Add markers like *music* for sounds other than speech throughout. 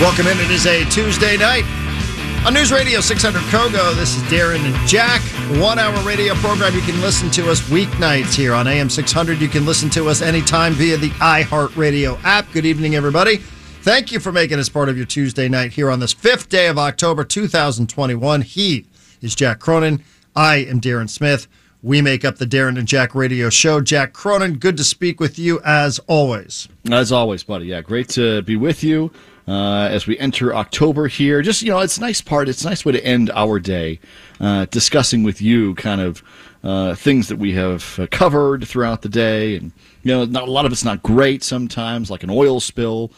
Welcome in. It is a Tuesday night on News Radio 600 Kogo. This is Darren and Jack. One hour radio program. You can listen to us weeknights here on AM 600. You can listen to us anytime via the iHeartRadio app. Good evening, everybody. Thank you for making us part of your Tuesday night here on this fifth day of October 2021. He is Jack Cronin. I am Darren Smith. We make up the Darren and Jack radio show. Jack Cronin, good to speak with you as always. As always, buddy. Yeah, great to be with you uh, as we enter October here. Just, you know, it's a nice part, it's a nice way to end our day uh, discussing with you kind of uh, things that we have uh, covered throughout the day. And, you know, not, a lot of it's not great sometimes, like an oil spill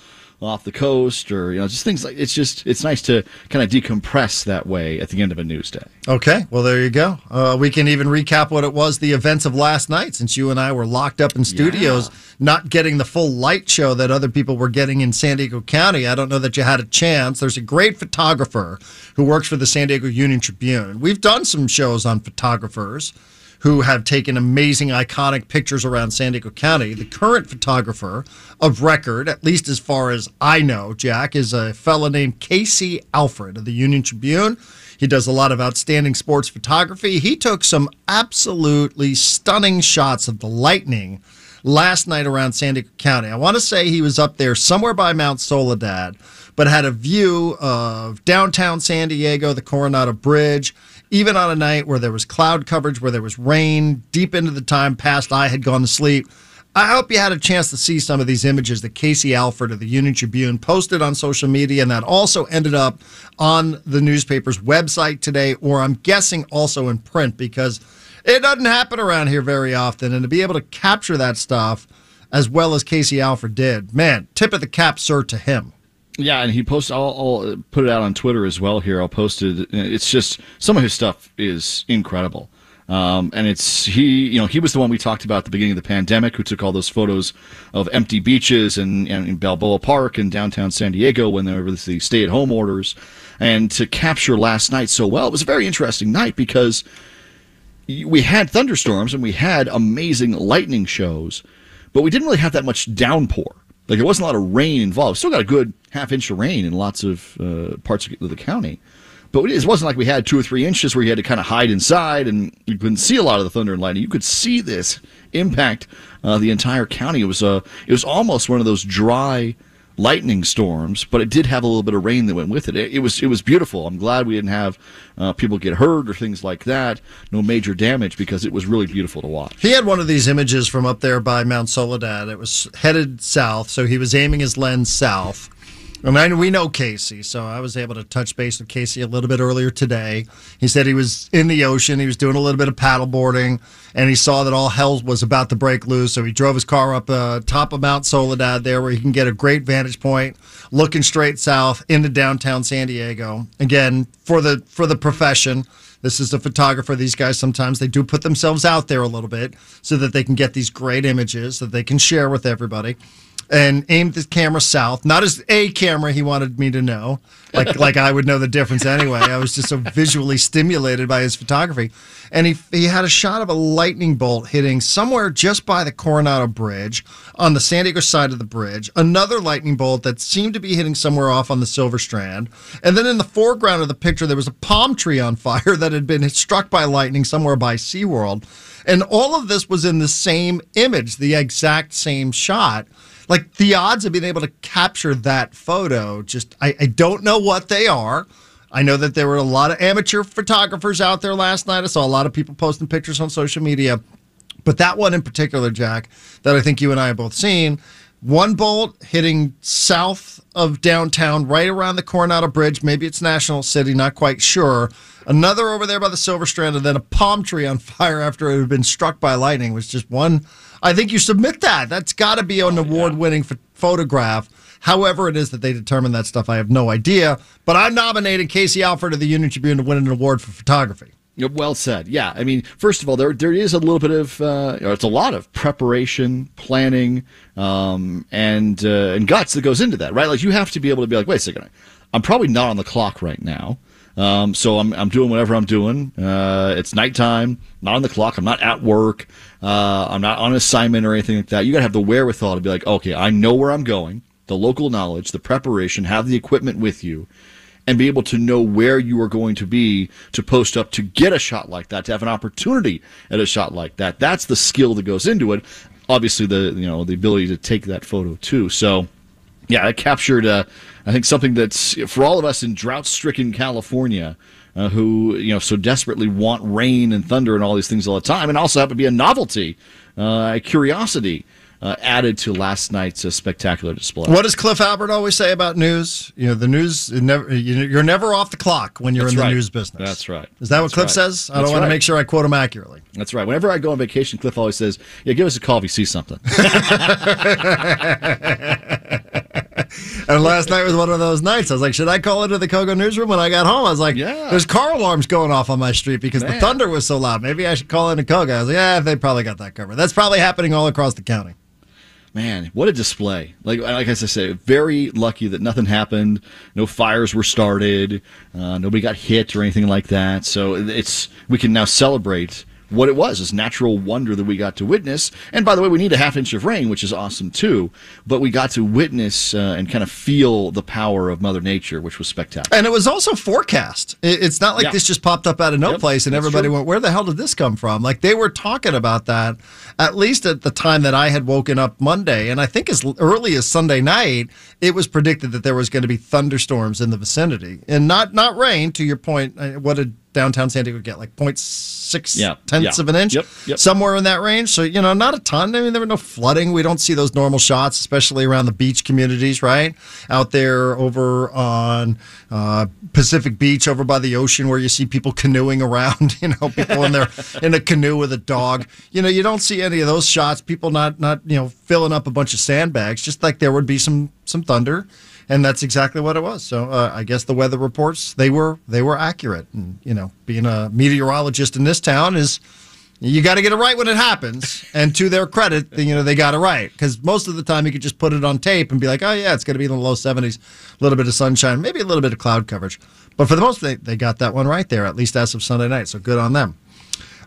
off the coast or you know just things like it's just it's nice to kind of decompress that way at the end of a news day. Okay well there you go. Uh, we can even recap what it was the events of last night since you and i were locked up in studios yeah. not getting the full light show that other people were getting in san diego county. I don't know that you had a chance. There's a great photographer who works for the san diego union tribune. We've done some shows on photographers who have taken amazing, iconic pictures around San Diego County. The current photographer of record, at least as far as I know, Jack, is a fellow named Casey Alfred of the Union Tribune. He does a lot of outstanding sports photography. He took some absolutely stunning shots of the lightning last night around San Diego County. I want to say he was up there somewhere by Mount Soledad, but had a view of downtown San Diego, the Coronado Bridge even on a night where there was cloud coverage, where there was rain, deep into the time past I had gone to sleep. I hope you had a chance to see some of these images that Casey Alfred of the Union Tribune posted on social media, and that also ended up on the newspaper's website today, or I'm guessing also in print, because it doesn't happen around here very often. And to be able to capture that stuff as well as Casey Alfred did, man, tip of the cap, sir, to him. Yeah, and he posted. I'll, I'll, put it out on Twitter as well. Here, I'll post it. It's just some of his stuff is incredible, um, and it's he. You know, he was the one we talked about at the beginning of the pandemic, who took all those photos of empty beaches and, and in Balboa Park and downtown San Diego when there was the stay-at-home orders, and to capture last night so well. It was a very interesting night because we had thunderstorms and we had amazing lightning shows, but we didn't really have that much downpour. Like there wasn't a lot of rain involved. Still got a good half inch of rain in lots of uh, parts of the county. But it wasn't like we had two or three inches where you had to kind of hide inside and you couldn't see a lot of the thunder and lightning. You could see this impact uh, the entire county. It was a, uh, it was almost one of those dry lightning storms, but it did have a little bit of rain that went with it. It, it was it was beautiful. I'm glad we didn't have uh, people get hurt or things like that. No major damage because it was really beautiful to watch. He had one of these images from up there by Mount Soledad. It was headed south, so he was aiming his lens south and I, we know Casey, so I was able to touch base with Casey a little bit earlier today. He said he was in the ocean, he was doing a little bit of paddle boarding, and he saw that all hell was about to break loose. So he drove his car up uh, top of Mount Soledad there, where he can get a great vantage point, looking straight south into downtown San Diego. Again, for the for the profession. This is a photographer. These guys sometimes they do put themselves out there a little bit so that they can get these great images that they can share with everybody and aimed the camera south. Not as a camera he wanted me to know, like *laughs* like I would know the difference anyway. I was just so visually stimulated by his photography, and he he had a shot of a lightning bolt hitting somewhere just by the Coronado Bridge on the San Diego side of the bridge. Another lightning bolt that seemed to be hitting somewhere off on the Silver Strand, and then in the foreground of the picture there was a palm tree on fire *laughs* that had been struck by lightning somewhere by SeaWorld. And all of this was in the same image, the exact same shot like the odds of being able to capture that photo, just I, I don't know what they are. I know that there were a lot of amateur photographers out there last night. I saw a lot of people posting pictures on social media. But that one in particular, Jack, that I think you and I have both seen, one bolt hitting south of downtown, right around the Coronado Bridge. Maybe it's National City, not quite sure. Another over there by the Silver Strand, and then a palm tree on *laughs* fire after it had been struck by lightning. Was just one I think you submit that. That's got to be an oh, award-winning yeah. photograph. However, it is that they determine that stuff, I have no idea. But I'm nominating Casey Alfred of the Union Tribune to win an award for photography. Well said. Yeah, I mean, first of all, there there is a little bit of uh, it's a lot of preparation, planning, um, and uh, and guts that goes into that, right? Like you have to be able to be like, wait a second, I'm probably not on the clock right now. Um, so I'm, I'm doing whatever I'm doing. Uh, it's nighttime, not on the clock. I'm not at work. Uh, I'm not on assignment or anything like that. You got to have the wherewithal to be like, okay, I know where I'm going. the local knowledge, the preparation, have the equipment with you, and be able to know where you are going to be to post up to get a shot like that, to have an opportunity at a shot like that. That's the skill that goes into it. Obviously, the you know the ability to take that photo too. So, yeah, it captured. Uh, I think something that's for all of us in drought-stricken California. Uh, who you know so desperately want rain and thunder and all these things all the time, and also happen to be a novelty, uh, a curiosity uh, added to last night's uh, spectacular display. What does Cliff Albert always say about news? You know, the news never you're never off the clock when you're That's in the news business. That's right. Is that what Cliff right. says? I That's don't want right. to make sure I quote him accurately. That's right. Whenever I go on vacation, Cliff always says, "Yeah, give us a call if you see something." *laughs* *laughs* And last night was one of those nights. I was like, should I call into the Kogo newsroom when I got home? I was like, Yeah. there's car alarms going off on my street because the thunder was so loud. Maybe I should call into Kogo. I was like, yeah, they probably got that covered. That's probably happening all across the county. Man, what a display! Like, like as I say, very lucky that nothing happened. No fires were started. Uh, nobody got hit or anything like that. So it's we can now celebrate what it was, this natural wonder that we got to witness. And by the way, we need a half inch of rain, which is awesome too. But we got to witness uh, and kind of feel the power of Mother Nature, which was spectacular. And it was also forecast. It's not like Yeah. this just popped up out of no Yep, place and everybody true. went, where the hell did this come from? Like they were talking about that at least at the time that I had woken up Monday. And I think as early as Sunday night, it was predicted that there was going to be thunderstorms in the vicinity and not, not rain, to your point. uh, What did downtown San Diego get? Like 0.6 Yeah, tenths yeah. of an inch? Yep, yep. Somewhere in that range. So, you know, not a ton. I mean, there were no flooding. We don't see those normal shots, especially around the beach communities, right? Out there over on uh, Pacific Beach, over by the ocean, where you see people canoeing around, *laughs* you know, people in their in a canoe with a dog. You know, you don't see any of those shots. People not not you know filling up a bunch of sandbags, just like there would be some some thunder. And that's exactly what it was. So uh, I guess the weather reports they were they were accurate. And you know, being a meteorologist in this town is you got to get it right when it happens. And to their credit, you know, they got it right. Because most of the time you could just put it on tape and be like, oh, yeah, it's going to be in the low 70s, a little bit of sunshine, maybe a little bit of cloud coverage. But for the most, they, they got that one right there, at least as of Sunday night. So good on them.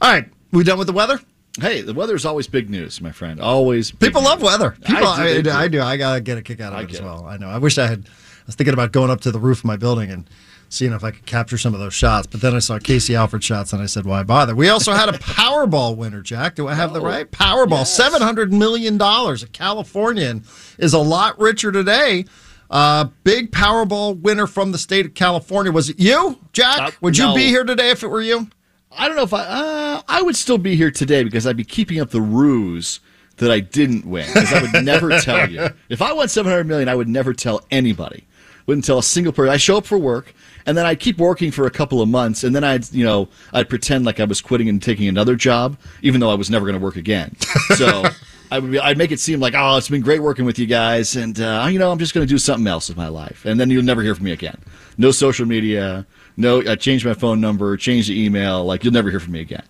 All right. We done with the weather? Hey, the weather's always big news, my friend. Always. People love news. weather. People, I I, do, I, do. do. I got to get a kick out of I it as get it. well. I know. I wish I had. I was thinking about going up to the roof of my building and seeing if I could capture some of those shots. But then I saw Casey Alfred shots and I said, why bother? We also had a *laughs* Powerball winner, Jack. Do I have the Oh, right? Powerball, yes. $700 million. A Californian is a lot richer today. Uh, big Powerball winner from the state of California. Was it you, Jack? Uh, Would you no. be here today if it were you? I don't know if I. Uh, I would still be here today because I'd be keeping up the ruse that I didn't win. Because I would never *laughs* tell you. If I won seven hundred million, I would never tell anybody. Wouldn't tell a single person. I show up for work, and then I'd keep working for a couple of months, and then I'd, you know, I'd pretend like I was quitting and taking another job, even though I was never going to work again. So. *laughs* I would be, I'd make it seem like, oh, it's been great working with you guys, and uh, you know, I'm just going to do something else with my life, and then you'll never hear from me again. No social media, no, I changed my phone number, changed the email, like you'll never hear from me again.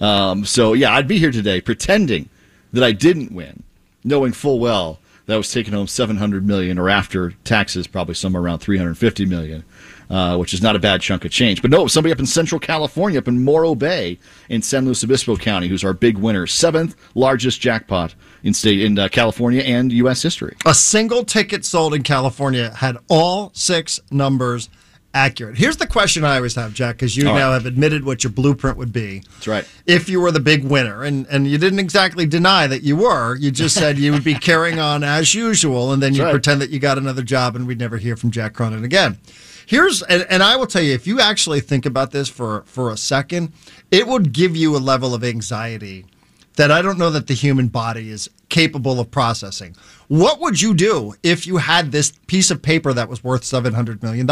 Um, so yeah, I'd be here today pretending that I didn't win, knowing full well that I was taking home 700 million, or after taxes, probably somewhere around 350 million. Uh, which is not a bad chunk of change. But no, somebody up in Central California, up in Morro Bay in San Luis Obispo County, who's our big winner, seventh largest jackpot in state in uh, California and U.S. history. A single ticket sold in California had all six numbers accurate. Here's the question I always have, Jack, because you All now right. have admitted what your blueprint would be. That's right. If you were the big winner, and, and you didn't exactly deny that you were, you just *laughs* said you would be carrying on as usual, and then you right. pretend that you got another job, and we'd never hear from Jack Cronin again. Here's and, and I will tell you, if you actually think about this for for a second, it would give you a level of anxiety that I don't know that the human body is capable of processing. What would you do if you had this piece of paper that was worth $700 million?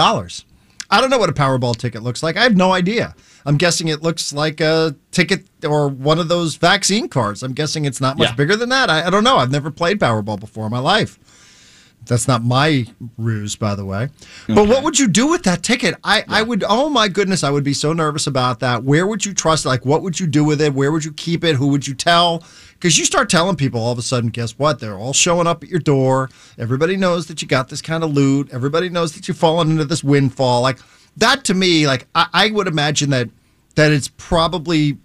I don't know what a Powerball ticket looks like. I have no idea. I'm guessing it looks like a ticket or one of those vaccine cards. I'm guessing it's not much Yeah. bigger than that. I, I don't know. I've never played Powerball before in my life. That's not my ruse, by the way. But what would you do with that ticket? I, I would, oh my goodness, I would be so nervous about that. Where would you trust? Like, what would you do with it? Where would you keep it? Who would you tell? Because you start telling people all of a sudden, guess what? They're all showing up at your door. Everybody knows that you got this kind of loot. Everybody knows that you've fallen into this windfall. Like, that to me, like, I, I would imagine that that it's probably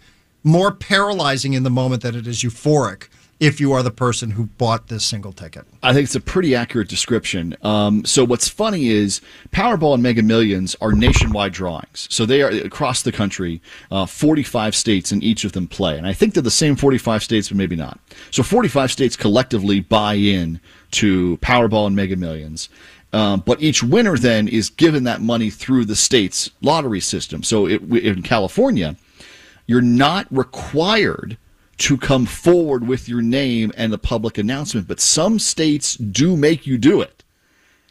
more paralyzing in the moment than it is euphoric if you are the person who bought this single ticket. I think it's a pretty accurate description. Um, so what's funny is Powerball and Mega Millions are nationwide drawings. So they are across the country. Uh, 45 states in each of them play, and I think they're the same 45 states, but maybe not. So 45 states collectively buy in to Powerball and Mega Millions. Um, but each winner then is given that money through the state's lottery system. So it, in California, you're not required to come forward with your name and the public announcement, but some states do make you do it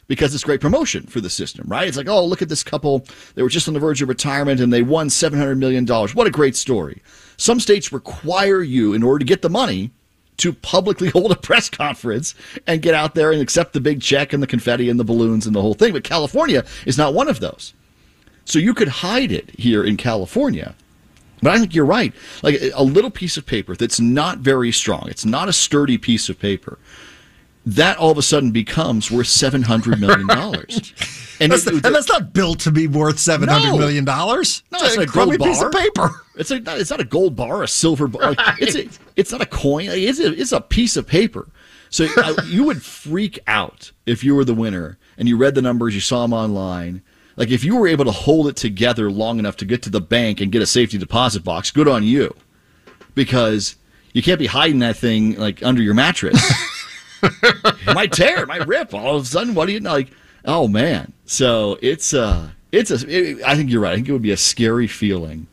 because it's great promotion for the system, right? It's like, oh, look at this couple. They were just on the verge of retirement and they won $700 million. What a great story. Some states require you, in order to get the money, to publicly *laughs* hold a press conference and get out there and accept the big check and the confetti and the balloons and the whole thing. But California is not one of those. So you could hide it here in California but I think you're right. Like a little piece of paper that's not very strong, it's not a sturdy piece of paper. That all of a sudden becomes worth seven hundred million *laughs* dollars, and, that's and, that's not built to be worth seven hundred no. million dollars. No, it's, it's a, a gold bar. piece of paper. It's like it's not a gold bar, a silver bar. Right. It's a, it's not a coin. It's a, it's a piece of paper. So uh, you would freak out if you were the winner and you read the numbers, you saw them online, like if you were able to hold it together long enough to get to the bank and get a safety deposit box, good on you. Because you can't be hiding that thing like under your mattress. *laughs* it might tear, it might rip. All of a sudden, what do you know? Like, oh man. So it's uh it's a. It, I think you're right. I think it would be a scary feeling,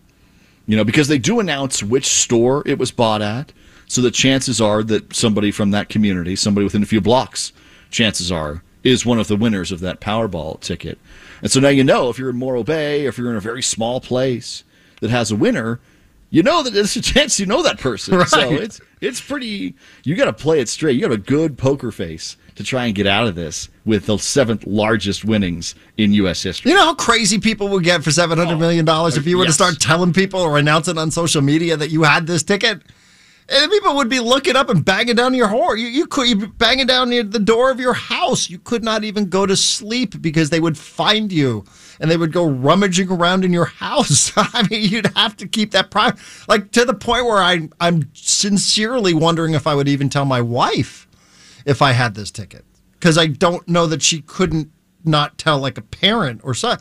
you know, because they do announce which store it was bought at. So the chances are that somebody from that community, somebody within a few blocks, chances are, is one of the winners of that Powerball ticket. And so now you know if you're in Morro Bay or if you're in a very small place that has a winner, you know that there's a chance you know that person. *laughs* Right. So it's it's pretty. You got to play it straight. You got a good poker face to try and get out of this with the seventh largest winnings in U.S. history. You know how crazy people would get for seven hundred million dollars oh, if you were yes. to start telling people or announcing on social media that you had this ticket. And people would be looking up and banging down your door. You, you could you banging down the door of your house. You could not even go to sleep because they would find you and they would go rummaging around in your house. *laughs* I mean, you'd have to keep that private, like to the point where I I'm sincerely wondering if I would even tell my wife if I had this ticket because I don't know that she couldn't not tell like a parent or so.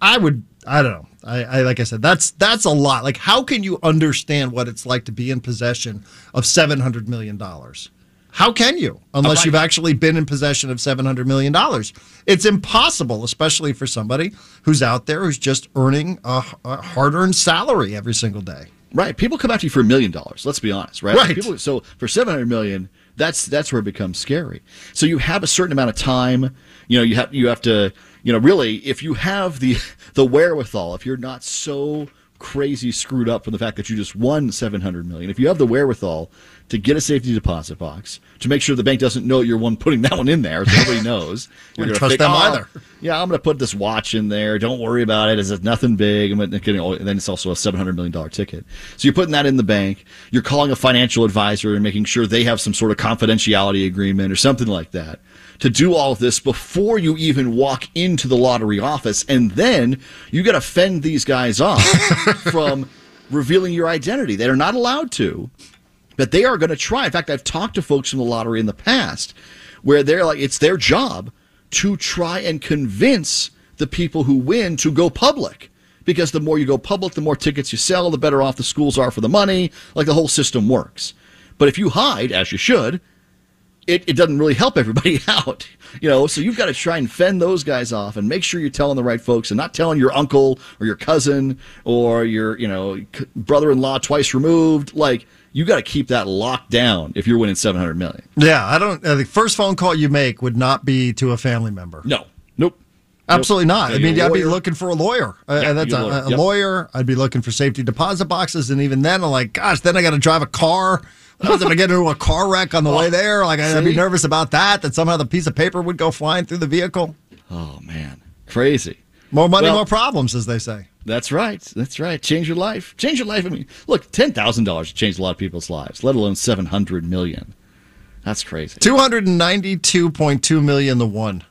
I would I don't know. I, I, like I said, that's that's a lot. Like, how can you understand what it's like to be in possession of seven hundred million dollars? How can you, unless you've actually been in possession of seven hundred million dollars? It's impossible, especially for somebody who's out there who's just earning a, a hard-earned salary every single day. Right. People come after you for a million dollars. Let's be honest. Right. Right. People, so for seven hundred million, that's that's where it becomes scary. So you have a certain amount of time. You know, you have you have to you know, really, if you have the *laughs* the wherewithal, if you're not so crazy screwed up from the fact that you just won 700 million if you have the wherewithal to get a safety deposit box to make sure the bank doesn't know you're one putting that one in there so nobody *laughs* knows you're going to trust them oh, either. yeah i'm going to put this watch in there don't worry about it it's nothing big and then it's also a 700 million dollar ticket. So you're putting that in the bank you're calling a financial advisor and making sure they have some sort of confidentiality agreement or something like that to do all of this before you even walk into the lottery office. And then you got to fend these guys off *laughs* from revealing your identity. They're not allowed to, but they are going to try. In fact, I've talked to folks from the lottery in the past where they're like, it's their job to try and convince the people who win to go public. Because the more you go public, the more tickets you sell, the better off the schools are for the money. Like the whole system works. But if you hide, as you should, it, it doesn't really help everybody *laughs* out, you know. So you've got to try and fend those guys off and make sure you're telling the right folks and not telling your uncle or your cousin or your you know brother-in-law twice removed. Like you got to keep that locked down if you're winning 700 million. Yeah, I don't. Uh, the first phone call you make would not be to a family member. No, nope. Absolutely not. I mean, I'd be looking for a lawyer. Uh, yeah, that's a, lawyer. a yep. lawyer. I'd be looking for safety deposit boxes, and even then, I'm like, gosh, then I got to drive a car I was going to get into a car wreck on the way oh, there. Like I'd be nervous about that. That somehow the piece of paper would go flying through the vehicle. Oh man, crazy. More money, well, more problems, as they say. That's right. That's right. Change your life. Change your life. I mean, look, ten thousand dollars changed a lot of people's lives. Let alone seven hundred million. That's crazy. Two hundred and ninety-two point two million to one.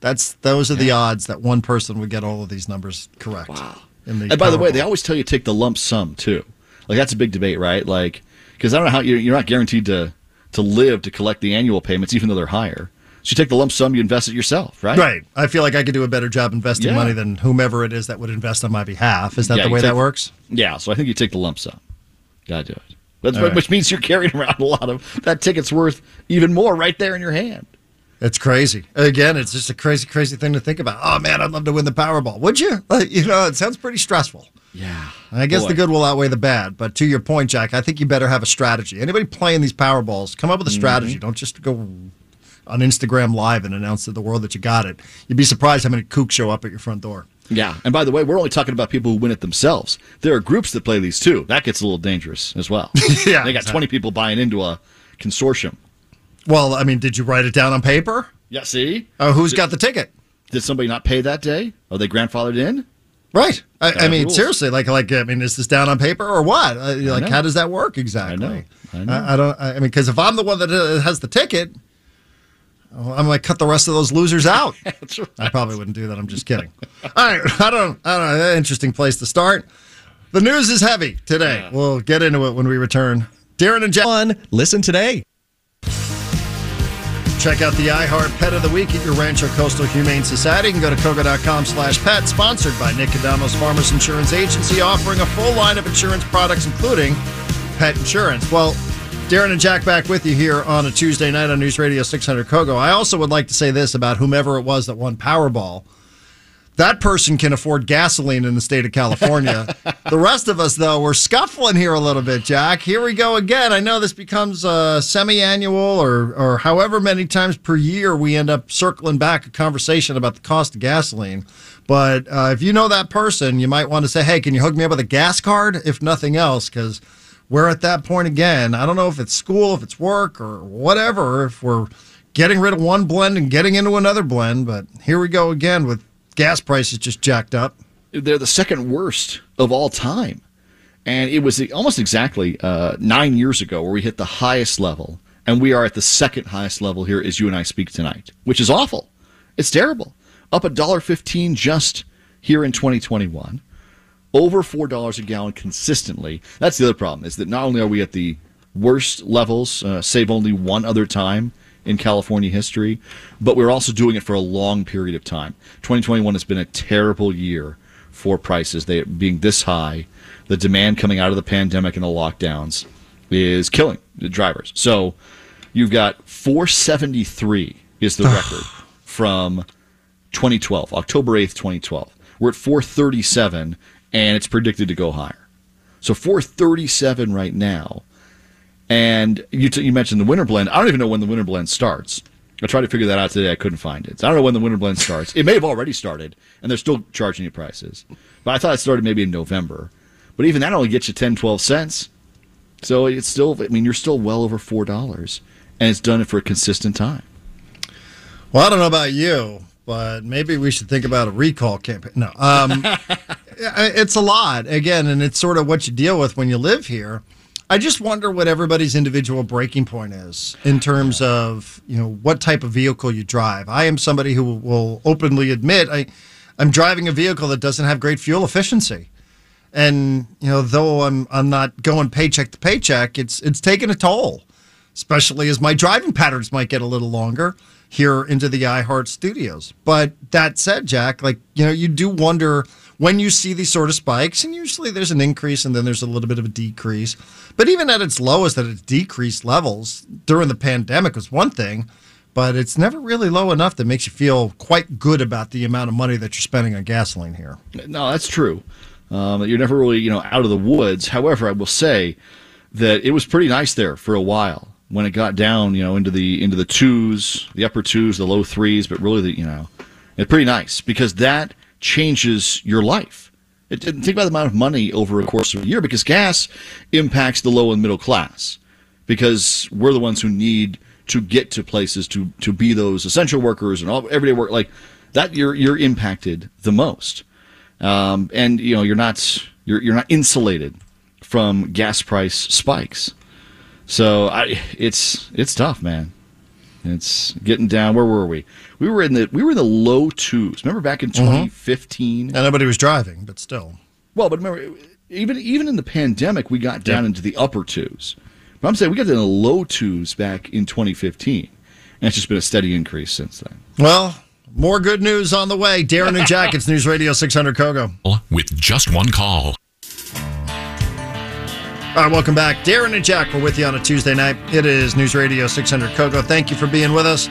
That's those are the odds that one person would get all of these numbers correct. Wow. and by the way, they always tell you take the lump sum too. Like that's a big debate, right? Like because I don't know how you're, you're not guaranteed to to live to collect the annual payments, even though they're higher. So you take the lump sum, you invest it yourself, right? Right. I feel like I could do a better job investing Yeah. money than whomever it is that would invest on my behalf. Is that Yeah, the way take- that works? Yeah, so I think you take the lump sum. Gotta do it. Right. Which means you're carrying around a lot of that ticket's worth even more right there in your hand. It's crazy. Again, it's just a crazy, crazy thing to think about. Oh man, I'd love to win the Powerball. Would you? *laughs* Like, you know, it sounds pretty stressful. Yeah. I guess Boy. the good will outweigh the bad. But to your point, Jack, I think you better have a strategy. Anybody playing these Powerballs, come up with a Mm-hmm. strategy. Don't just go on Instagram Live and announce to the world that you got it. You'd be surprised how many kooks show up at your front door. Yeah. And by the way, we're only talking about people who win it themselves. There are groups that play these too. That gets a little dangerous as well. *laughs* Yeah, They got exactly. 20 people buying into a consortium. Well, I mean, did you write it down on paper? Yeah, see? Uh, who's got the ticket? Did somebody not pay that day? Are they grandfathered in? Right. I, I mean, rules. seriously, like, like, I mean, is this down on paper or what? Uh, like, how does that work exactly? know. I know. I, I don't. I mean, because if I'm the one that uh, has the ticket, I'm like cut the rest of those losers out. *laughs* That's right. I probably wouldn't do that. I'm just kidding. *laughs* All right. I don't. I don't know. Interesting place to start. The news is heavy today. We'll get into it when we return. Darren and Jack. on Listen today. Check out the iHeart Pet of the Week at your Rancho Coastal Humane Society. You can go to kogo.com slash pet, sponsored by Nick Adamos Farmers Insurance Agency, offering a full line of insurance products, including pet insurance. Well, Darren and Jack back with you here on a Tuesday night on News Radio 600 Kogo. I also would like to say this about whomever it was that won Powerball. That person can afford gasoline in the state of California. *laughs* the rest of us, though, we're scuffling here a little bit, Jack. Here we go again. I know this becomes uh, semi-annual or or however many times per year we end up circling back a conversation about the cost of gasoline. But uh, if you know that person, you might want to say, "Hey, can you hook me up with a gas card?" If nothing else, because we're at that point again. I don't know if it's school, if it's work, or whatever. If we're getting rid of one blend and getting into another blend, but here we go again with gas prices just jacked up. They're the second worst of all time. And it was almost exactly uh, nine years ago where we hit the highest level. And we are at the second highest level here as you and I speak tonight, which is awful. It's terrible. Up $1.15 just here in 2021. Over $4 a gallon consistently. That's the other problem, is that not only are we at the worst levels, uh, save only one other time in California history, but we're also doing it for a long period of time. 2021 has been a terrible year for prices. They being this high, the demand coming out of the pandemic and the lockdowns is killing the drivers. So you've got 473 is the record from 2012, October 8th, 2012. We're at 437 and it's predicted to go higher. So 437 right now. And you, t- you mentioned the winter blend. I don't even know when the winter blend starts. I tried to figure that out today. I couldn't find it. So I don't know when the winter blend starts. It may have already started, and they're still charging you prices. But I thought it started maybe in November. But even that only gets you 10, 12 cents. So it's still, I mean, you're still well over $4. And it's done it for a consistent time. Well, I don't know about you, but maybe we should think about a recall campaign. No, um, *laughs* it's a lot again, and it's sort of what you deal with when you live here. I just wonder what everybody's individual breaking point is in terms of you know what type of vehicle you drive. I am somebody who will openly admit I, I'm driving a vehicle that doesn't have great fuel efficiency, and you know though I'm I'm not going paycheck to paycheck, it's it's taking a toll especially as my driving patterns might get a little longer here into the iHeart studios. But that said, Jack, like, you know, you do wonder when you see these sort of spikes, and usually there's an increase and then there's a little bit of a decrease. But even at its lowest, at its decreased levels during the pandemic was one thing, but it's never really low enough that makes you feel quite good about the amount of money that you're spending on gasoline here. No, that's true. Um, you're never really, you know, out of the woods. However, I will say that it was pretty nice there for a while when it got down, you know, into the into the twos, the upper twos, the low threes, but really, the, you know, it's pretty nice because that changes your life. It, think about the amount of money over a course of a year because gas impacts the low and middle class because we're the ones who need to get to places to to be those essential workers and all everyday work like that. You're you're impacted the most um, and you know you're not you're you're not insulated from gas price spikes. So I, it's it's tough, man. It's getting down. Where were we? We were in the we were in the low twos. Remember back in mm-hmm. 2015? And nobody was driving, but still. Well, but remember, even even in the pandemic, we got down into the upper twos. But I'm saying we got in the low twos back in 2015, and it's just been a steady increase since then. Well, more good news on the way. Darren and *laughs* Jack, it's News Radio 600 Kogo. With just one call. All right, welcome back. Darren and Jack, we're with you on a Tuesday night. It is News Radio 600 Kogo. Thank you for being with us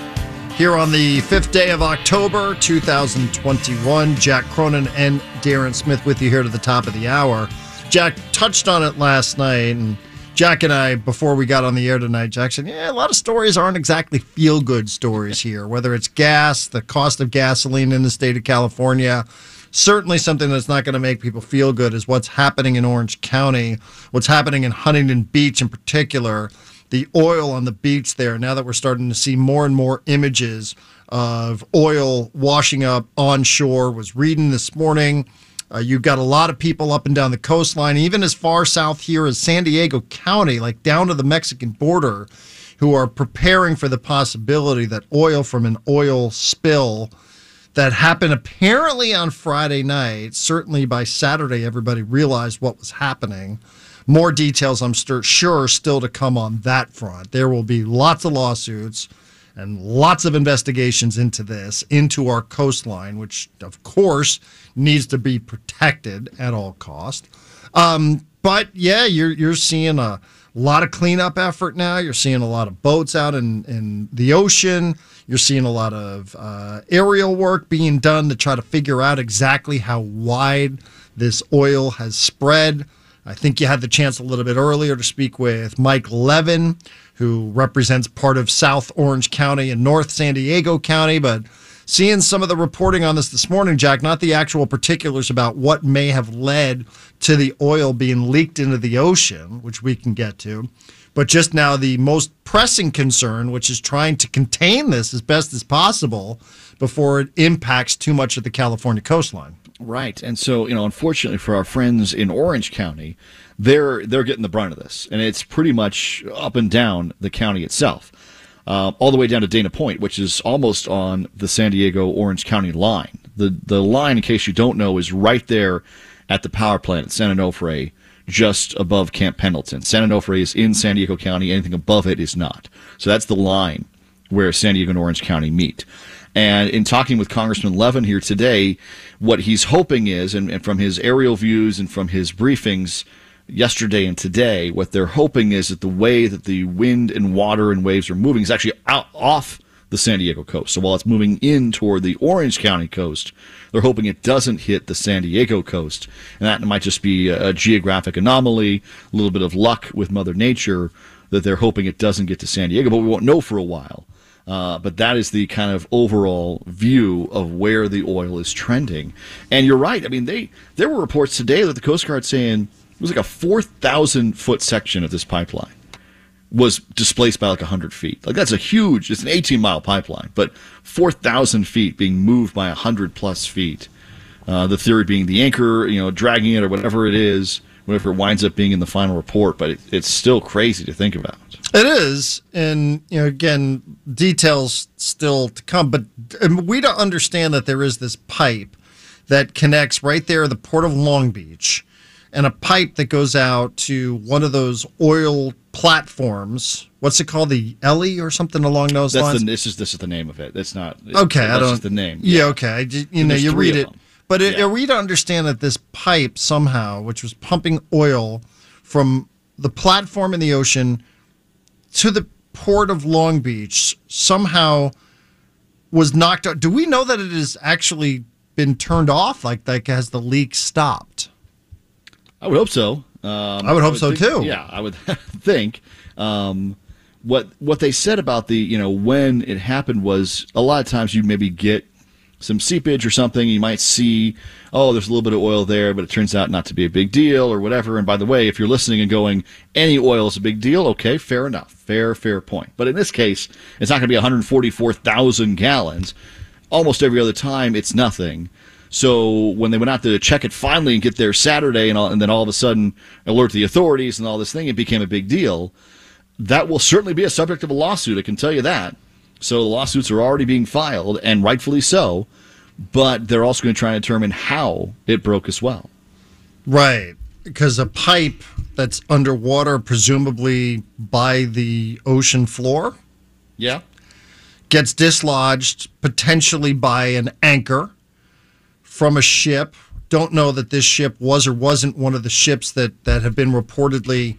here on the fifth day of October 2021. Jack Cronin and Darren Smith with you here to the top of the hour. Jack touched on it last night, and Jack and I, before we got on the air tonight, Jack said, Yeah, a lot of stories aren't exactly feel good stories here, whether it's gas, the cost of gasoline in the state of California certainly something that's not going to make people feel good is what's happening in Orange County, what's happening in Huntington Beach in particular, the oil on the beach there. Now that we're starting to see more and more images of oil washing up onshore, was reading this morning. Uh, you've got a lot of people up and down the coastline, even as far south here as San Diego County, like down to the Mexican border, who are preparing for the possibility that oil from an oil spill that happened apparently on Friday night. Certainly by Saturday, everybody realized what was happening. More details, I'm st- sure, still to come on that front. There will be lots of lawsuits and lots of investigations into this, into our coastline, which of course needs to be protected at all cost. Um, but yeah, you're you're seeing a lot of cleanup effort now. You're seeing a lot of boats out in, in the ocean. You're seeing a lot of uh, aerial work being done to try to figure out exactly how wide this oil has spread. I think you had the chance a little bit earlier to speak with Mike Levin, who represents part of South Orange County and North San Diego County. But seeing some of the reporting on this this morning, Jack, not the actual particulars about what may have led to the oil being leaked into the ocean, which we can get to but just now, the most pressing concern, which is trying to contain this as best as possible before it impacts too much of the California coastline. Right, and so you know, unfortunately for our friends in Orange County, they're they're getting the brunt of this, and it's pretty much up and down the county itself, uh, all the way down to Dana Point, which is almost on the San Diego Orange County line. The the line, in case you don't know, is right there at the power plant at San Onofre just above Camp Pendleton. San Onofre is in San Diego County. Anything above it is not. So that's the line where San Diego and Orange County meet. And in talking with Congressman Levin here today, what he's hoping is, and, and, from his aerial views and from his briefings yesterday and today, what they're hoping is that the way that the wind and water and waves are moving is actually out off the San Diego coast. So while it's moving in toward the Orange County coast, they're hoping it doesn't hit the San Diego coast. And that might just be a, geographic anomaly, a little bit of luck with Mother Nature that they're hoping it doesn't get to San Diego, but we won't know for a while. Uh, but that is the kind of overall view of where the oil is trending. And you're right. I mean, they there were reports today that the Coast Guard saying was like a 4,000 foot section of this pipeline was displaced by like 100 feet. Like that's a huge, it's an 18 mile pipeline, but 4,000 feet being moved by 100 plus feet. Uh, the theory being the anchor, you know, dragging it or whatever it is, whatever it winds up being in the final report, but it, it's still crazy to think about. It is. And, you know, again, details still to come, but we don't understand that there is this pipe that connects right there the port of Long Beach and a pipe that goes out to one of those oil platforms. What's it called? The Elly or something along those that's lines. The, this is this is the name of it. That's not okay. I don't. the name. Yeah. yeah okay. You know, you read it, but it, yeah. are we to understand that this pipe somehow, which was pumping oil from the platform in the ocean to the port of Long Beach, somehow was knocked out? Do we know that it has actually been turned off? Like, like has the leak stopped? I would hope so. Um, I would hope I would so think, too. Yeah, I would *laughs* think. Um, what what they said about the you know when it happened was a lot of times you maybe get some seepage or something. You might see, oh, there's a little bit of oil there, but it turns out not to be a big deal or whatever. And by the way, if you're listening and going, any oil is a big deal, okay, fair enough, fair fair point. But in this case, it's not going to be 144,000 gallons. Almost every other time, it's nothing. So when they went out to check it finally and get there Saturday, and, all, and then all of a sudden alert the authorities and all this thing, it became a big deal. That will certainly be a subject of a lawsuit. I can tell you that. So the lawsuits are already being filed, and rightfully so. But they're also going to try and determine how it broke as well. Right. because a pipe that's underwater, presumably by the ocean floor, Yeah. gets dislodged potentially by an anchor from a ship. Don't know that this ship was or wasn't one of the ships that, that have been reportedly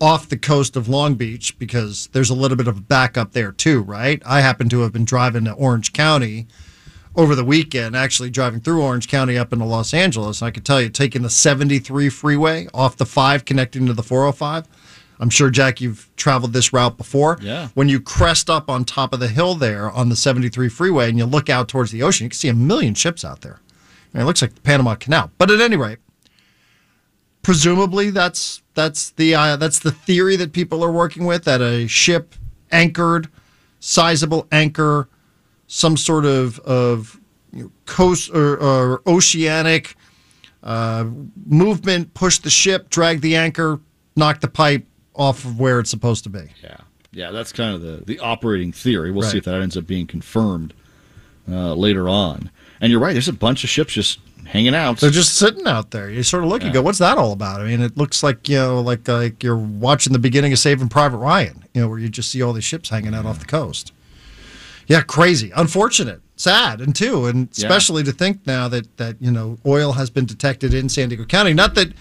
off the coast of Long Beach because there's a little bit of a backup there too, right? I happen to have been driving to Orange County over the weekend, actually driving through Orange County up into Los Angeles. I could tell you, taking the 73 freeway off the 5 connecting to the 405. I'm sure, Jack, you've traveled this route before. Yeah. When you crest up on top of the hill there on the 73 freeway and you look out towards the ocean, you can see a million ships out there. Mean, it looks like the Panama Canal. But at any rate, presumably that's that's the uh, that's the theory that people are working with that a ship anchored, sizable anchor, some sort of of you know, coast or, or oceanic uh, movement, pushed the ship, dragged the anchor, knocked the pipe off of where it's supposed to be. Yeah. Yeah, that's kind of the, the operating theory. We'll see if that ends up being confirmed uh, later on. And you're right, there's a bunch of ships just hanging out. They're just sitting out there. You sort of look and go, "What's that all about?" I mean, it looks like you know, like like you're watching the beginning of Saving Private Ryan. You know, where you just see all these ships hanging out off the coast. Yeah, crazy, unfortunate, sad, and too, and Yeah. especially to think now that that you know oil has been detected in San Diego County. Not that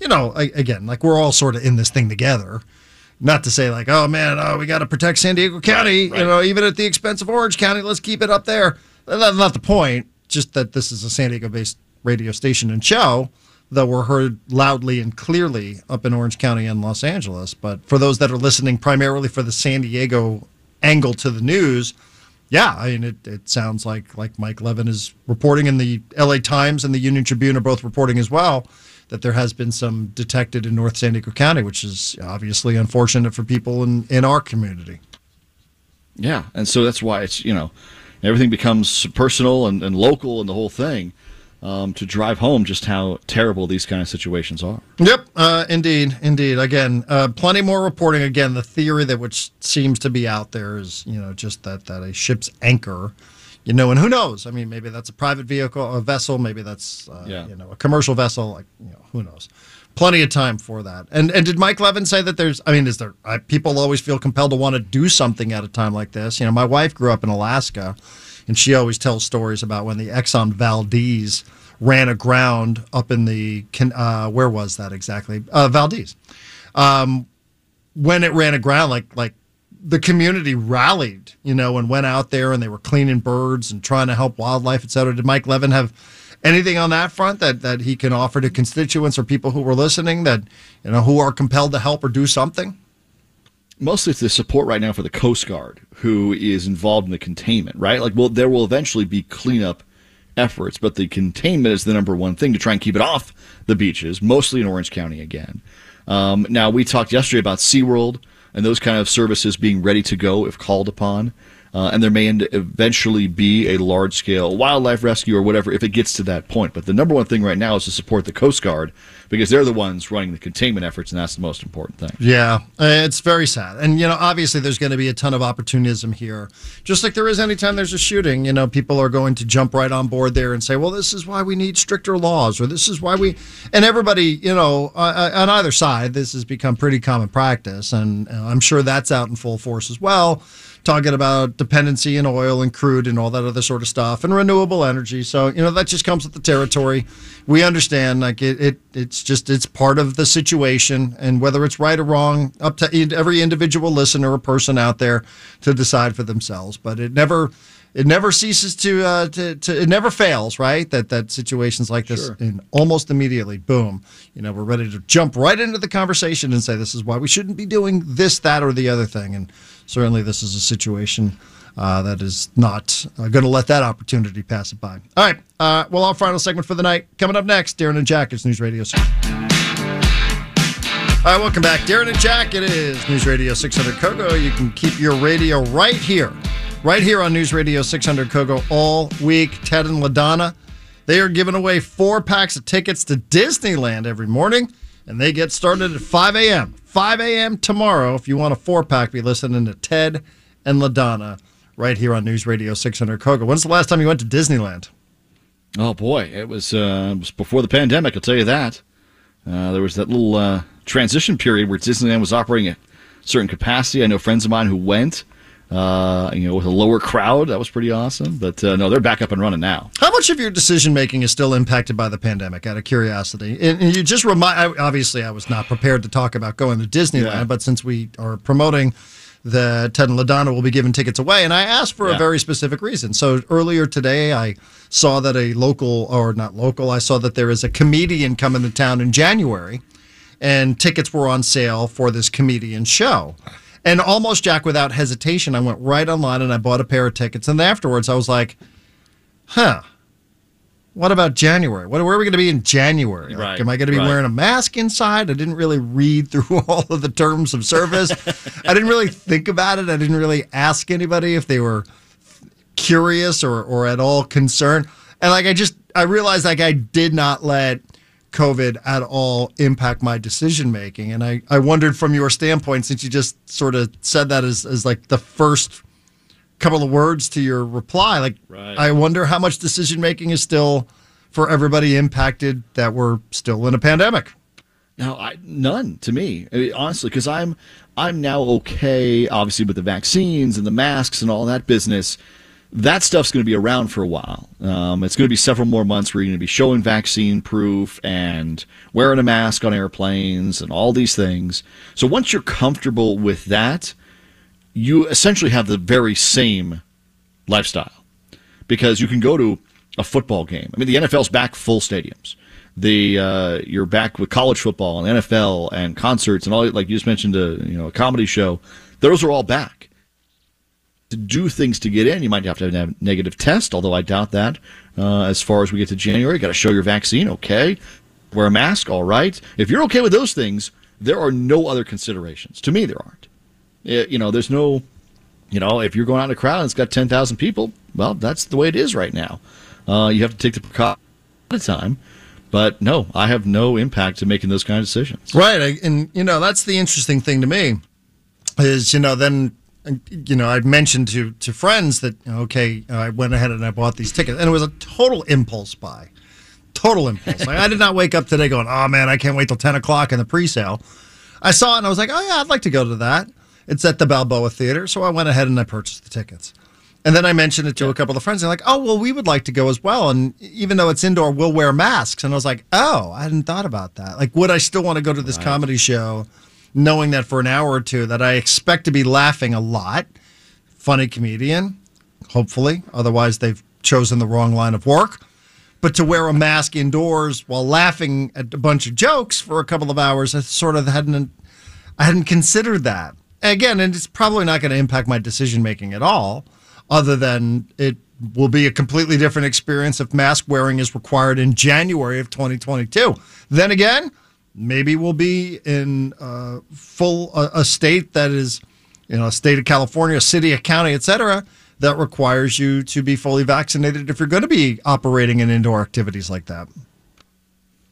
you know, again, like we're all sort of in this thing together. Not to say like, oh man, oh we got to protect San Diego County, right. you know, even at the expense of Orange County. Let's keep it up there. That's not the point. Just that this is a San Diego-based radio station and show, that we're heard loudly and clearly up in Orange County and Los Angeles. But for those that are listening primarily for the San Diego angle to the news, yeah, I mean it, it sounds like like Mike Levin is reporting in the LA Times and the Union Tribune are both reporting as well that there has been some detected in North San Diego County, which is obviously unfortunate for people in, in our community. Yeah, and so that's why it's you know everything becomes personal and, and local and the whole thing um, to drive home just how terrible these kind of situations are. Yep, uh, indeed, indeed. Again, uh, plenty more reporting. Again, the theory that which seems to be out there is, you know, just that that a ship's anchor, you know, and who knows? I mean, maybe that's a private vehicle, a vessel. Maybe that's, uh, Yeah. you know, a commercial vessel. Like, you know, who knows? Plenty of time for that. And and did Mike Levin say that there's? I mean, is there? People always feel compelled to want to do something at a time like this. You know, my wife grew up in Alaska, and she always tells stories about when the Exxon Valdez ran aground up in the uh, where was that exactly? Uh, Valdez. Um, when it ran aground, like like the community rallied, you know, and went out there and they were cleaning birds and trying to help wildlife, et cetera. Did Mike Levin have anything on that front that that he can offer to constituents or people who were listening that you know who are compelled to help or do something? Mostly it's the support right now for the Coast Guard, who is involved in the containment, right? Like, well, there will eventually be cleanup efforts, but the containment is the number one thing to try and keep it off the beaches, mostly in Orange County again. Um, now, we talked yesterday about SeaWorld and those kind of services being ready to go if called upon. Uh, and there may end, eventually be a large scale wildlife rescue or whatever if it gets to that point. But the number one thing right now is to support the Coast Guard because they're the ones running the containment efforts, and that's the most important thing. Yeah, uh, it's very sad. And, you know, obviously there's going to be a ton of opportunism here. Just like there is anytime there's a shooting, you know, people are going to jump right on board there and say, well, this is why we need stricter laws, or this is why we. And everybody, you know, uh, uh, on either side, this has become pretty common practice. And I'm sure that's out in full force as well. Talking about dependency in oil and crude and all that other sort of stuff and renewable energy. So, you know, that just comes with the territory. We understand, like, it, it it's just, it's part of the situation. And whether it's right or wrong, up to every individual listener or person out there to decide for themselves. But it never, it never ceases to, uh, to, to it never fails, right? That, that situations like this, Sure. and almost immediately, boom, you know, we're ready to jump right into the conversation and say, this is why we shouldn't be doing this, that, or the other thing. And certainly this is a situation uh, that is not uh, going to let that opportunity pass it by. All right. Uh, well, our final segment for the night coming up next. Darren and Jack News Radio. 6. All right, welcome back. Darren and Jack, it is News Radio 600 Kogo. You can keep your radio right here, right here on News Radio 600 Kogo all week. Ted and LaDona, they are giving away four packs of tickets to Disneyland every morning, and they get started at 5 a.m. 5 a.m. tomorrow. If you want a four pack, be listening to Ted and LaDona right here on News Radio 600 Kogo. When's the last time you went to Disneyland? Oh boy, it was, uh, it was before the pandemic. I'll tell you that. Uh, there was that little uh, transition period where Disneyland was operating at certain capacity. I know friends of mine who went, uh, you know, with a lower crowd. That was pretty awesome. But uh, no, they're back up and running now. How much of your decision making is still impacted by the pandemic? Out of curiosity, and, and you just remind. Obviously, I was not prepared to talk about going to Disneyland, Yeah. but since we are promoting that Ted and LaDona will be giving tickets away, and I asked for a very specific reason. So earlier today, I saw that a local, or not local, I saw that there is a comedian coming to town in January, and tickets were on sale for this comedian show. And almost Jack, without hesitation, I went right online and I bought a pair of tickets. And afterwards, I was like, huh. What about January? What, where are we going to be in January? Like, Right, am I going to be right. wearing a mask inside? I didn't really read through *laughs* all of the terms of service. *laughs* I didn't really think about it. I didn't really ask anybody if they were curious or, or at all concerned. And like I just I realized like I did not let COVID at all impact my decision making. And I, I wondered from your standpoint, since you just sort of said that as, as like the first couple of words to your reply, like Right. I wonder how much decision making is still for everybody impacted that we're still in a pandemic. No, I, none to me, I mean, honestly, because I'm I'm now okay, obviously with the vaccines and the masks and all that business. That stuff's going to be around for a while. Um, it's going to be several more months where you're going to be showing vaccine proof and wearing a mask on airplanes and all these things. So once you're comfortable with that, you essentially have the very same lifestyle because you can go to a football game. I mean, the NFL's back full stadiums. The uh, you're back with college football and NFL and concerts and all like you just mentioned a you know a comedy show. Those are all back. To do things to get in, you might have to have a negative test, although I doubt that. Uh, as far as we get to January, got to show your vaccine, okay? Wear a mask, all right. If you're okay with those things, there are no other considerations. To me, there aren't. Eh, You know, there's no you know, if you're going out in a crowd and it's got 10,000 people, well, that's the way it is right now. Uh, you have to take the precaution at a time. But no, I have no impact to making those kind of decisions. Right. And, you know, that's the interesting thing to me is, you know, then, you know, I mentioned to, to friends that, okay, uh, I went ahead and I bought these tickets. And it was a total impulse buy. Total impulse. Like, I did not wake up today going, oh, man, I can't wait till 10 o'clock in the pre sale. I saw it and I was like, oh, yeah, I'd like to go to that. It's at the Balboa Theater. So I went ahead and I purchased the tickets. And then I mentioned it to a couple of friends. They're like, "Oh, well, we would like to go as well." And even though it's indoor, we'll wear masks. And I was like, "Oh, I hadn't thought about that. Like, would I still want to go to this comedy show, knowing that for an hour or two that I expect to be laughing a lot? Funny comedian, hopefully. Otherwise, they've chosen the wrong line of work. But to wear a mask indoors while laughing at a bunch of jokes for a couple of hours, I sort of hadn't. I hadn't considered that. Again, and it's probably not going to impact my decision making at all, other than it will be a completely different experience if mask wearing is required in January of 2022. Then again, maybe we'll be in uh, full a, a state that is, you know, a state of California, a city, a county, etc., that requires you to be fully vaccinated if you're going to be operating in indoor activities like that.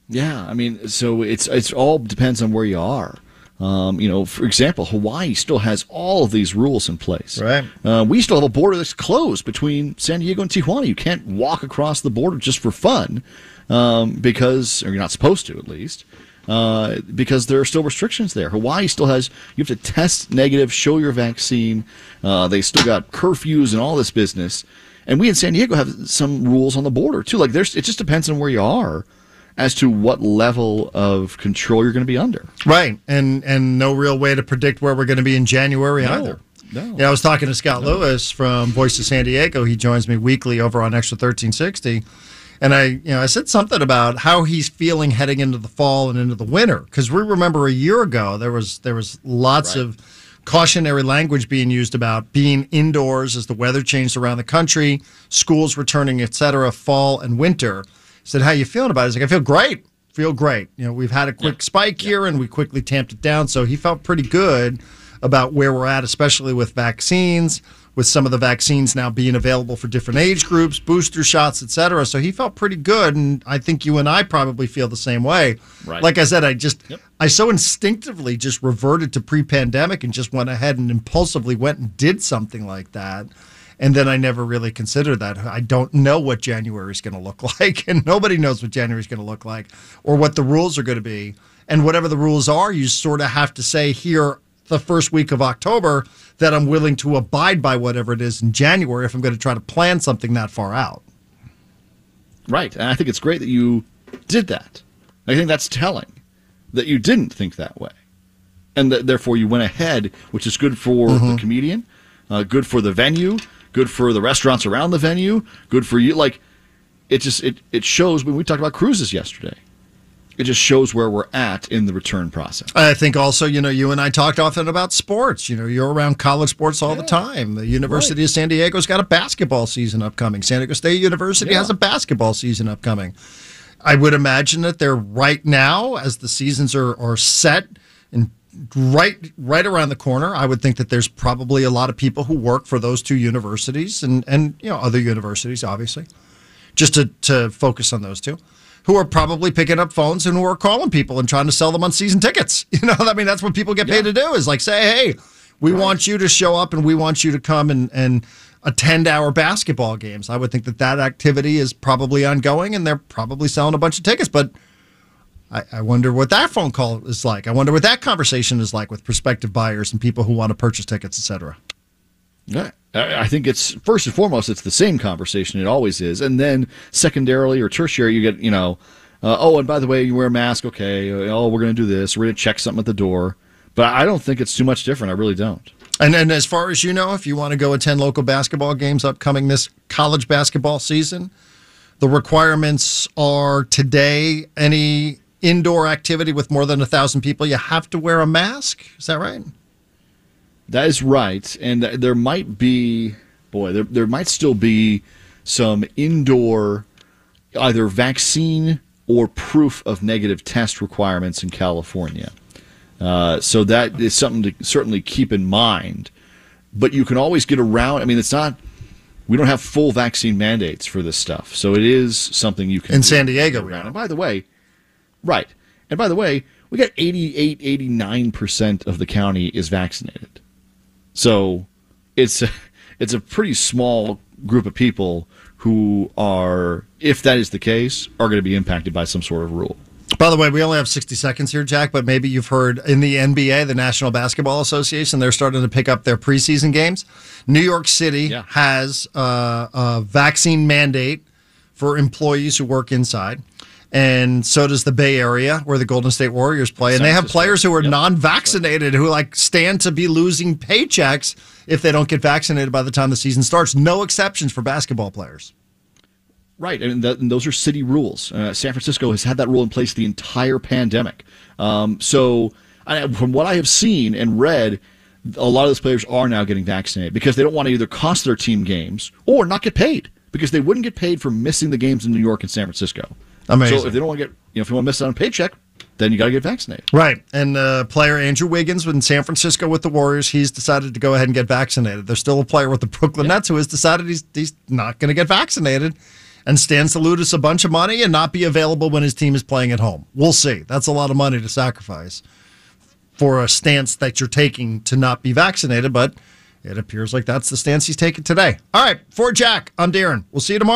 Yeah, I mean, so it's it's all depends on where you are. Um, you know, for example, Hawaii still has all of these rules in place. Right. Uh, we still have a border that's closed between San Diego and Tijuana. You can't walk across the border just for fun um, because, or you're not supposed to at least, uh, because there are still restrictions there. Hawaii still has, you have to test negative, show your vaccine. Uh, they still got curfews and all this business. And we in San Diego have some rules on the border too. Like there's, it just depends on where you are as to what level of control you're going to be under. Right, and and no real way to predict where we're going to be in January either. no. Yeah, I was talking to Scott Lewis from Voice of San Diego. He joins me weekly over on Extra thirteen sixty, and I you know I said something about how he's feeling heading into the fall and into the winter because we remember a year ago there was there was lots Right. of cautionary language being used about being indoors as the weather changed around the country, schools returning, et cetera, fall and winter. I said, "How you feeling about it?" He's like, "I feel great. Feel great. You know, we've had a quick spike here, and we quickly tamped it down." So he felt pretty good about where we're at, especially with vaccines, with some of the vaccines now being available for different age groups, booster shots, et cetera. So he felt pretty good, and I think you and I probably feel the same way. Right. Like I said, I just I so instinctively just reverted to pre-pandemic and just went ahead and impulsively went and did something like that. And then I never really considered that. I don't know what January is going to look *laughs* like, and nobody knows what January is going to look like or what the rules are going to be. And whatever the rules are, you sort of have to say here the first week of October that I'm willing to abide by whatever it is in January if I'm going to try to plan something that far out. Right. And I think it's great that you did that. I think that's telling that you didn't think that way. And that therefore you went ahead, which is good for Mm-hmm. the comedian, uh, good for the venue, good for the restaurants around the venue, good for you. Like, it just it, it shows when we talked about cruises yesterday. It just shows where we're at in the return process. I think also, you know, you and I talked often about sports. You know, you're around college sports all the time. The University of San Diego's got a basketball season upcoming. San Diego State University Yeah. has a basketball season upcoming. I would imagine that they're right now, as the seasons are, are set and right right around the corner. I would think that there's probably a lot of people who work for those two universities and, and you know other universities, obviously, just to, to focus on those two, who are probably picking up phones and who are calling people and trying to sell them on season tickets. *laughs* You know, I mean, that's what people get paid to do is like say, hey, we want you to show up and we want you to come and, and attend our basketball games. I would think that that activity is probably ongoing and they're probably selling a bunch of tickets, but I, I wonder what that phone call is like. I wonder what that conversation is like with prospective buyers and people who want to purchase tickets, et cetera. Yeah, I think it's first and foremost, it's the same conversation. It always is, and then secondarily or tertiary, you get you know, uh, oh, and by the way, you wear a mask. Okay, oh, we're going to do this. We're going to check something at the door. But I don't think it's too much different. I really don't. And and as far as you know, if you want to go attend local basketball games upcoming this college basketball season, the requirements are today any indoor activity with more than a thousand people, you have to wear a mask. Is that right? That is right, and there might be, boy, there there might still be some indoor, either vaccine or proof of negative test requirements in California. Uh, so that is something to certainly keep in mind. But you can always get around. I mean, it's not. We don't have full vaccine mandates for this stuff, so it is something you can In San Diego, around. And by the way, right. And by the way, we got 88, 89 percent of the county is vaccinated. So it's a, it's a pretty small group of people who are, if that is the case, are going to be impacted by some sort of rule. By the way, we only have 60 seconds here, Jack, but maybe you've heard in the NBA, the National Basketball Association, they're starting to pick up their preseason games. New York City Yeah. has uh, a vaccine mandate for employees who work inside. And so does the Bay Area, where the Golden State Warriors play. And they have players who are Yep. non vaccinated who like stand to be losing paychecks if they don't get vaccinated by the time the season starts. No exceptions for basketball players. Right, and, that, and those are city rules. Uh, San Francisco has had that rule in place the entire pandemic. Um, so, I, from what I have seen and read, a lot of those players are now getting vaccinated because they don't want to either cost their team games or not get paid because they wouldn't get paid for missing the games in New York and San Francisco. Amazing. So if they don't want to get, you know, if you want to miss out on a paycheck, then you got to get vaccinated. Right. And uh, player Andrew Wiggins in San Francisco with the Warriors, he's decided to go ahead and get vaccinated. There's still a player with the Brooklyn Nets who has decided he's, he's not going to get vaccinated and stands to lose a bunch of money and not be available when his team is playing at home. We'll see. That's a lot of money to sacrifice for a stance that you're taking to not be vaccinated, but it appears like that's the stance he's taking today. All right. For Jack, I'm Darren. We'll see you tomorrow.